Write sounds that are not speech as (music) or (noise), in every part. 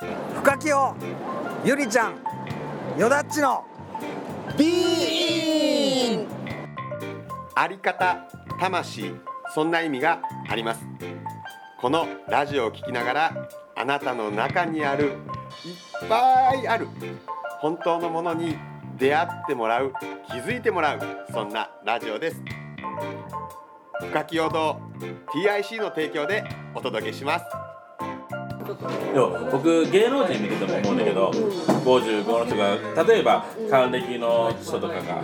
深清ゆりちゃんよだっちのビーン。あり方魂そんな意味があります。このラジオを聞きながらあなたの中にあるいっぱいある本当のものに出会ってもらう気づいてもらうそんなラジオです。深き堂 TIC の提供でお届けします。いや僕芸能人見てても思うんだけど55の人が例えば還暦の人とかが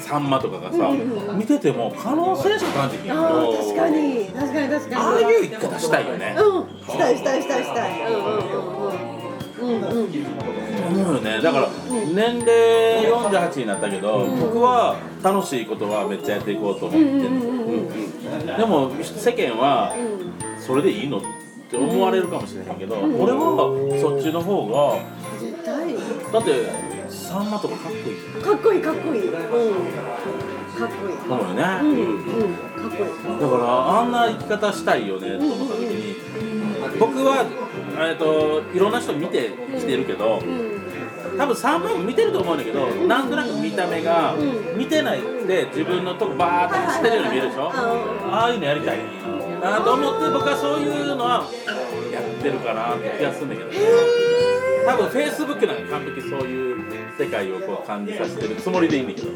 さんまとかがさ見てても可能性しか感じひんけあーど確かに。確かに確かに。ああいう生き方したいよね。うん。したいしたいしたいしたい。うんうんうんうん。うんうん思うよね。だから年齢48になったけど僕は楽しいことはめっちゃやっていこうと思ってるでも世間はそれでいいのって思われるかもしれへんけど俺はそっちの方が絶対。だってさんまとかかっこいいじゃん。かっこいいかっこいい。うん。かっこいい。思うよね、うんうん。かっこいい。だからあんな生き方したいよねと思った時に僕はえっといろんな人見てきてるけど多分3万も見てると思うんだけどなんとなく見た目が見てないで自分のとこバーッと走ってるように見えるでしょ？ああいうのやりたいなと思って僕はそういうのはやってるかなって気がするんだけど多分フェイスブックなんか完璧そういう世界をこう感じさせてるつもりでいいんだけど。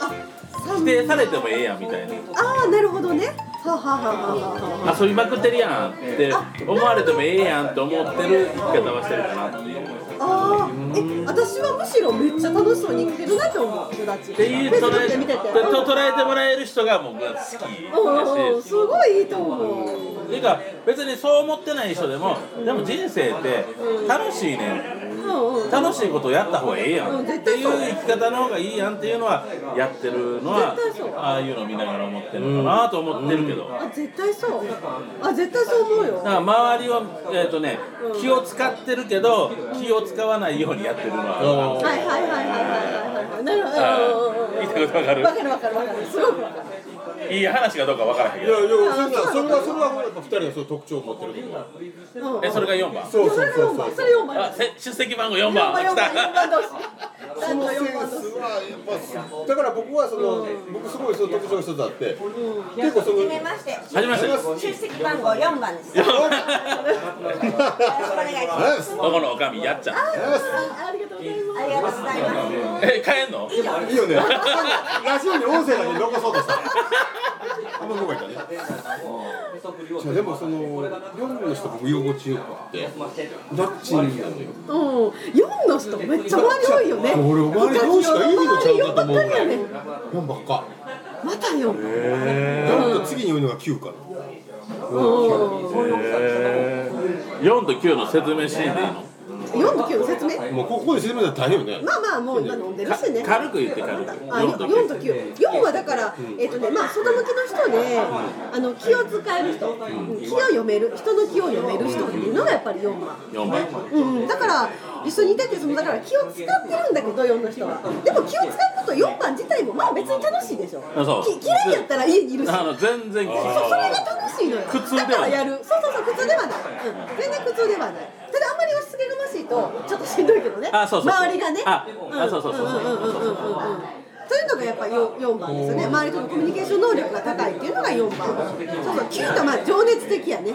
あさ否定されてもええやんみたいな。ああなるほどね。はあはあは遊びまくってるやんって思われてもええやんって思ってる生き方はしてるかなっていうはむしろめっちゃ楽しそうに生きてるなって思う友達。っていう捉えてて。と捉えてもらえる人が僕は好きすごいいいと思う。ていうか別にそう思ってない人でもでも人生って楽しいねん楽しいことをやった方がええやん。うんっていう生き方の方がいいやんっていうのはやってるのはああいうのを見ながら思ってるのかなと思ってるけど。あ絶対そう。あ絶対そう思うよ。だから周りを、えーとね、気を使ってるけど気を使わないようにやってるのははいはいはいはいはいはいはい。なるほどうんうんうんうん言いたいことわかる。わかるわかる。わかるすごくわかる。いい話かどうかわからへんけいやどいやそれはそれはやっぱ二人がそ特徴を持ってる。うんえそれが4番？そうそうそうそう4番それ4番あせ出席番号4 4番番4来た。番4番そのセンスはやっぱだから僕はその僕すごいその特徴の一つあって。結構そのはじめまして。めまして。出席番号4番です。よろしくお願いします。どこのおかみ？やっちゃん。ありがとうありがとうございます。え帰んの？いいよねラジオに音声だけ残そうとしたあんま動いたね。じゃあでもその4の人僕居心地よくってナッチになのようん4の人めっちゃ周り多いよね。俺周り4しかいいのちゃうかと思うぐらい周り4ばっかりやね4ばっかまた4 4と次に多いのが9かな4と9の説明していいの？4と9の説明。もうここで説明したら大変よね。まあまあもう今飲んでるしね。軽く言って軽く。あ4と4と9 9 4はだから、えっ、とねまあ外向きの人で、あの気を使える人、気を読める人の気を読める人っていうのがやっぱり4番4番うん、だから一緒にいててそのだから気を使ってるんだけど4の人は。でも気を使うこと4番自体もまあ別に楽しいでしょ。き嫌いやったら家にいるし。あの全然そうそれが楽しいのよ。苦痛ではない。だからやる。そうそうそう苦痛ではない、うん、全然苦痛ではない。ただあんまり押し付けがましいとちょっとしんどいけどね。周りがね。ああそうそうそうそう。んんんんうんうん。そういうのがやっぱ 4, 4番ですよね周りとのコミュニケーション能力が高いっていうのが4番そうそう9がまあ情熱的やね。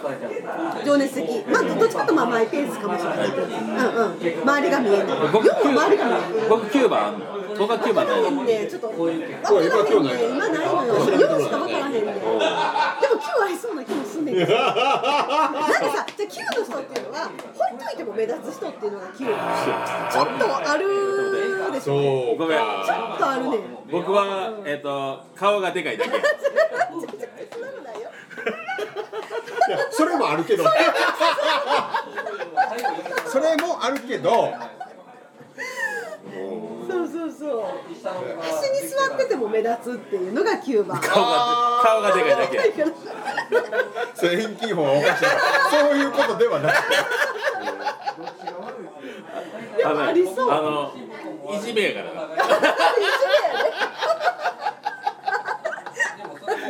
情熱的。まあどっちかとまあマイペースかもしれない。けどうんうん。周りが見えない。僕4は周りが見えない。僕9番僕は9番ない。のね、ちょっと分からへんね今ないのよ。4しか分からへんねでも9ありそうな気もすんねんけど (laughs) なんかさじゃあ9の人っていうのはほっといても目立つ人っていうのが9ちょっとあるでしょそうごめんちょっとあるね。ん。僕は、えっと顔がでかいだけ。それもあるけど。それもあるけど。そうそうそう。端に座ってても目立つっていうのが9番顔が顔がでかいだけ。それ遠近法はおかしいそういうことではないでもありそう。あのいじめやからな。(laughs)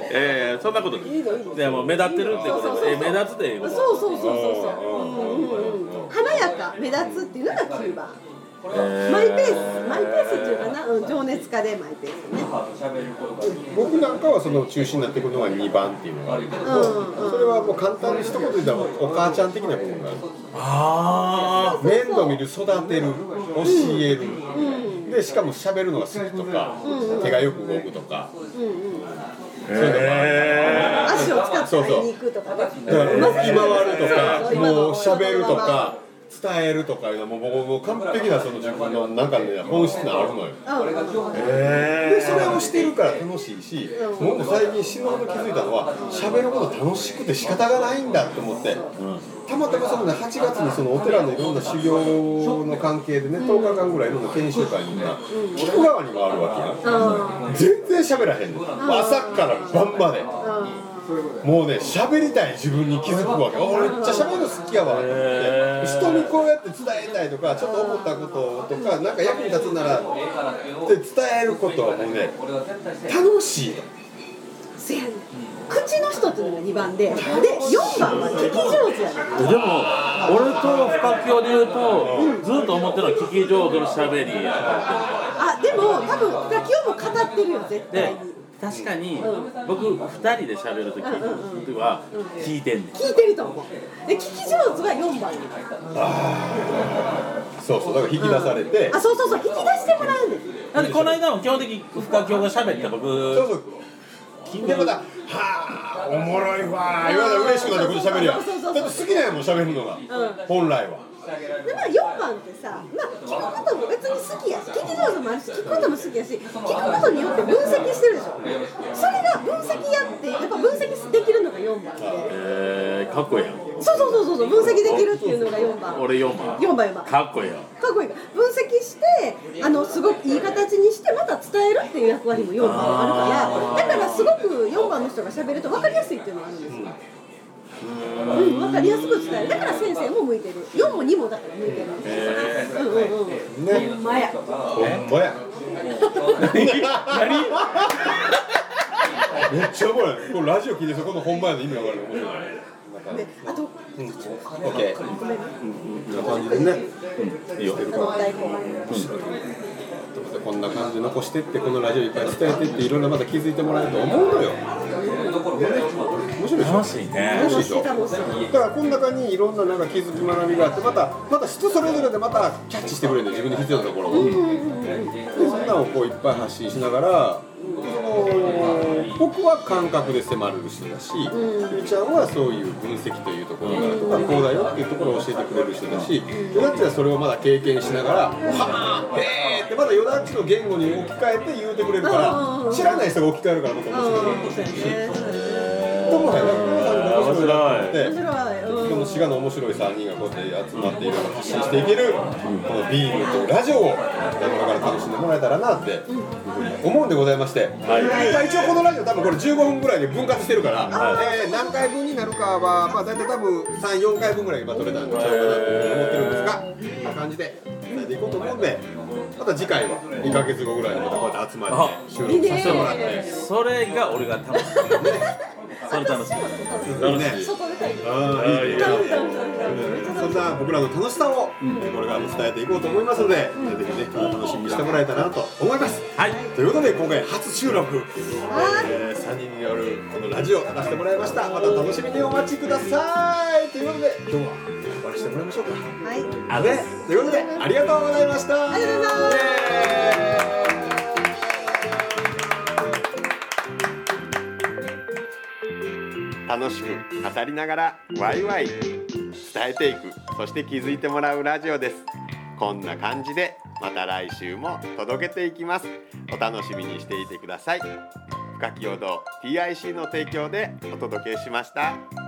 ええそんなことい。いのいいの。でも目立ってるってことそうそうそうえ目立つっていうこと。そうそうそうそうそう。華やか目立つっていうのが9番えーマイペース。マイペース情熱家でマイペースね僕なんかはその中心になってくるのが2番っていうのがあるけど、それはもう簡単に一言で言ったらお母ちゃん的な部分があるあ面倒見る育てる教える、でしかも喋るのが好きとか、手がよく動くとか、そういうのがある。足を使って行くとかね。だから動き回るとかもう喋るとか伝えるとかいうのはもう僕もう完璧なその自分の中で本質があるのよ。でそれをしてるから楽しいし僕も最近死ぬほど気づいたのは喋ること楽しくて仕方がないんだと思って、たまたまそのね8月にそのお寺のいろんな修行の関係でね10日間ぐらいいろんな研修会にが菊川にもあるわけや全然喋らへんの朝から晩まで。もうね喋りたい自分に気づくわけ。俺めっちゃ喋るの好きやわ。と思って人にこうやって伝えたいとかちょっと思ったこととかなんか役に立つならって伝えることはもうね楽しいのせやね。ん口の人っていうのが2番でで4番は聞き上手やでも俺と深清で言うと、ずっと思ってるのは聞き上手のしゃべりやあでも多分深清も語ってるよ絶対でに確かに僕2人で喋る時は聞いてんねん。聞いてると思う。で聞き上手は4番そうそうだから引き出されて。あそうそうそう引き出してもらうねん。だってこの間も基本的に深清が喋った僕。そうそう。聞いてまた「はあおもろいわ」言われたら嬉しくなってこっち喋るやんだって好きなんやもん喋るのが本来は。でまあ4番ってさ、まあ、聞くことも別に好きやし聞き上手もあるし聞くことも好きやし聞くことによって分析してるでしょそれが分析やってやっぱ分析できるのが4番でえー、かっこいいやん。そうそうそうそうそう分析できるっていうのが4番。俺4番。4番4番。かっこいいやんかっこいい。分析してあのすごくいい形にしてまた伝えるっていう役割も4番あるからだからすごく4番の人が喋ると分かりやすいっていうのがあるんですよ。うん、分かりやすく伝える。だから先生も向いてる。4も2もだから向いてる。うんうんうん。ねほんまや。ほんまや。(laughs) めっちゃおもろい。これラジオ聞いてそこの本番の意味わかるで。あとオッケーごめん。ねこん。な感じでねいいよあの大根こん。な感じで残してってこのラジオいっぱい伝えてっていろん。なまた気づいてもらえると思うのよ面白いでしょ楽しいね楽しいでだからこの中にいろん。ななん。か気づき学びがあってまたまた人それぞれでまたキャッチしてくれるの自分に必要なところをでそん。なのをこういっぱい発信しながら僕は感覚で迫る人だしゆうちゃんはそういう分析というところからとかこうだよっていうところを教えてくれる人だしヨダッチはそれをまだ経験しながら「はあへえ」ってまだヨダッチの言語に置き換えて言うてくれるから知らない人が置き換えるからまた面白い。と思う面白いなって。面白い、うんこの滋賀の面白い3人がこうやって集まっていろいろ発信していける、このビールとラジオをこれから楽しんでもらえたらなっていうふうに思うんでございまして、まあ、一応このラジオ多分これ15分ぐらいで分割してるから、えー何回分になるかは、まあ、大体多分34回分ぐらい今取れたんでちゃうかなと思ってるんですがこんな感じで伝えていこうと思うんでまた次回は2ヶ月後ぐらいにまたこうやって集まって収録させてもらって。それが俺が楽し楽しい。楽しい。外出たりああい。い。ねそんな僕らの楽しさをこれからも伝えてい。こうと思い。ますので、ぜひね楽しみにしてもらえたらなと思い。ます。はい。とい。うことで今回初収録、えー、3人によるこのラジオ出してもらい。ましたまた楽しみにお待ちください。とい。うことで今日は終わりしてもらい。ましょうかはい。あねとい。うことでありがとうござい。ましたありがとうござい。ます楽しく語りながらワイワイ伝えていく。そして気づいてもらうラジオです。こんな感じでまた来週も届けていきます。お楽しみにしていてください。深き陽道 TIC の提供でお届けしました。